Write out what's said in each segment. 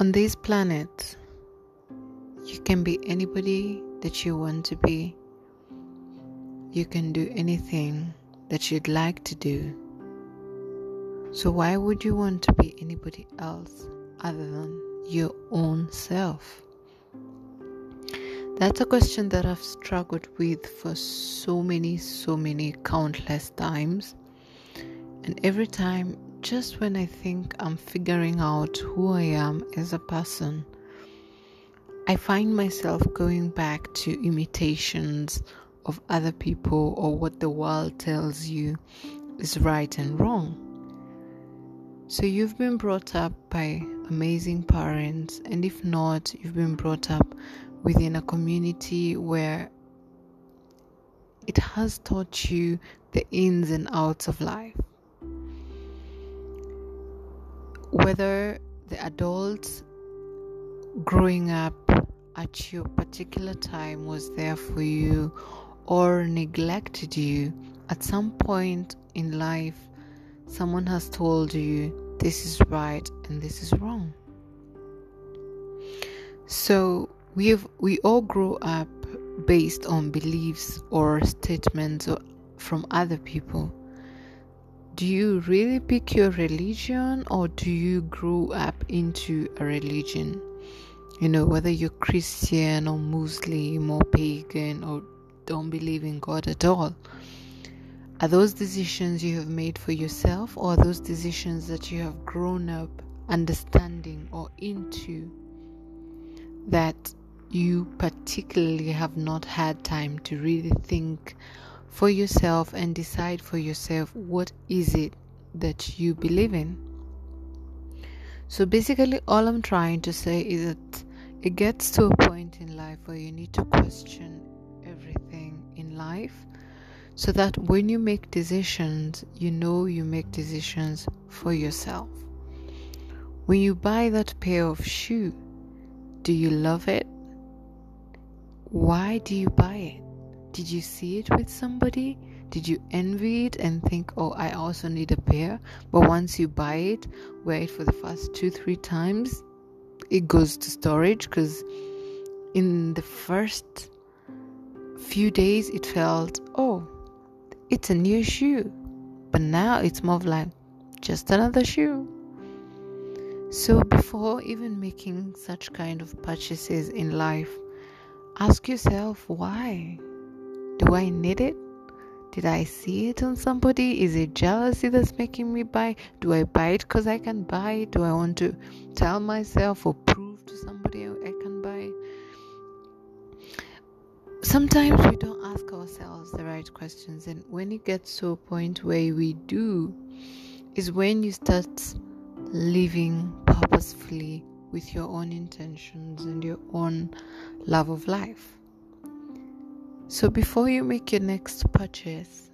On this planet, you can be anybody that you want to be. You can do anything that you'd like to do. So, why would you want to be anybody else other than your own self? That's a question that I've struggled with for so many, so many countless times. And every time just when I think I'm figuring out who I am as a person, I find myself going back to imitations of other people or what the world tells you is right and wrong. So, you've been brought up by amazing parents, and if not, you've been brought up within a community where it has taught you the ins and outs of life whether the adults growing up at your particular time was there for you or neglected you, at some point in life, someone has told you this is right and this is wrong. So we've we all grow up based on beliefs or statements from other people do you really pick your religion or do you grow up into a religion? You know, whether you're Christian or Muslim or pagan or don't believe in God at all. Are those decisions you have made for yourself or are those decisions that you have grown up understanding or into that you particularly have not had time to really think for yourself and decide for yourself what is it that you believe in. So basically all I'm trying to say is that it gets to a point in life where you need to question everything in life so that when you make decisions, you know you make decisions for yourself. When you buy that pair of shoe, do you love it? Why do you buy it? Did you see it with somebody? Did you envy it and think, oh, I also need a pair? But once you buy it, wear it for the first two, three times, it goes to storage because in the first few days it felt, oh, it's a new shoe. But now it's more like just another shoe. So before even making such kind of purchases in life, ask yourself why. Do I need it? Did I see it on somebody? Is it jealousy that's making me buy? Do I buy it because I can buy it? Do I want to tell myself or prove to somebody I can buy? Sometimes we don't ask ourselves the right questions, and when it gets to a point where we do, is when you start living purposefully with your own intentions and your own love of life. So before you make your next purchase,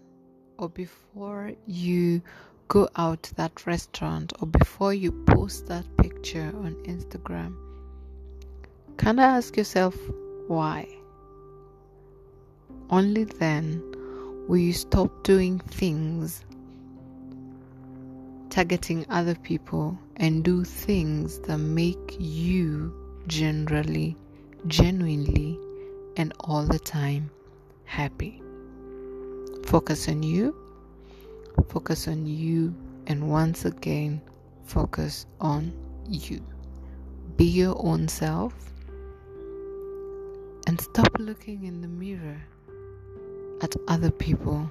or before you go out that restaurant, or before you post that picture on Instagram, kind of ask yourself why. Only then will you stop doing things targeting other people and do things that make you generally, genuinely, and all the time happy. Focus on you, focus on you, and once again, focus on you. Be your own self and stop looking in the mirror at other people.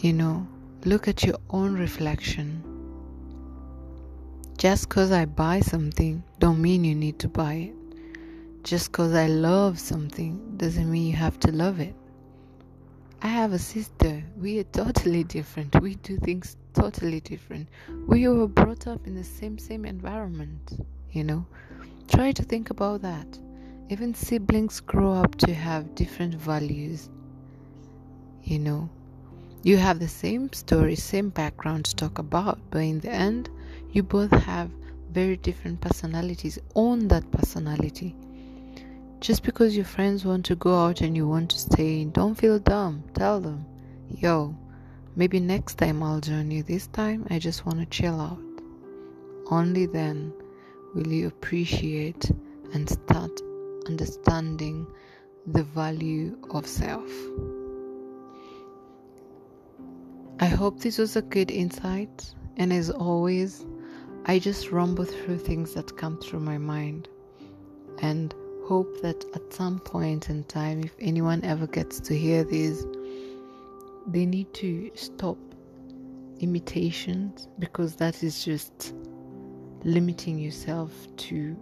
You know, look at your own reflection. Just because I buy something don't mean you need to buy it. Just because I love something doesn't mean you have to love it. I have a sister. We are totally different. We do things totally different. We were brought up in the same same environment, you know. Try to think about that. Even siblings grow up to have different values. You know. You have the same story, same background to talk about, but in the end, you both have very different personalities. Own that personality just because your friends want to go out and you want to stay, in, don't feel dumb. Tell them, yo, maybe next time I'll join you. This time I just want to chill out. only then will you appreciate and start understanding the value of self. I hope this was a good insight, and as always, I just rumble through things that come through my mind and hope that at some point in time, if anyone ever gets to hear this, they need to stop imitations because that is just limiting yourself to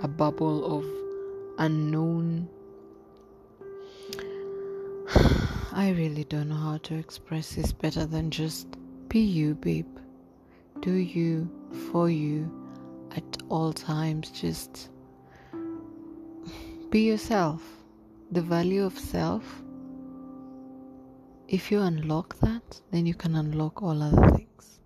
a bubble of unknown. I really don't know how to express this better than just be you, babe. Do you for you at all times. Just be yourself. The value of self. If you unlock that, then you can unlock all other things.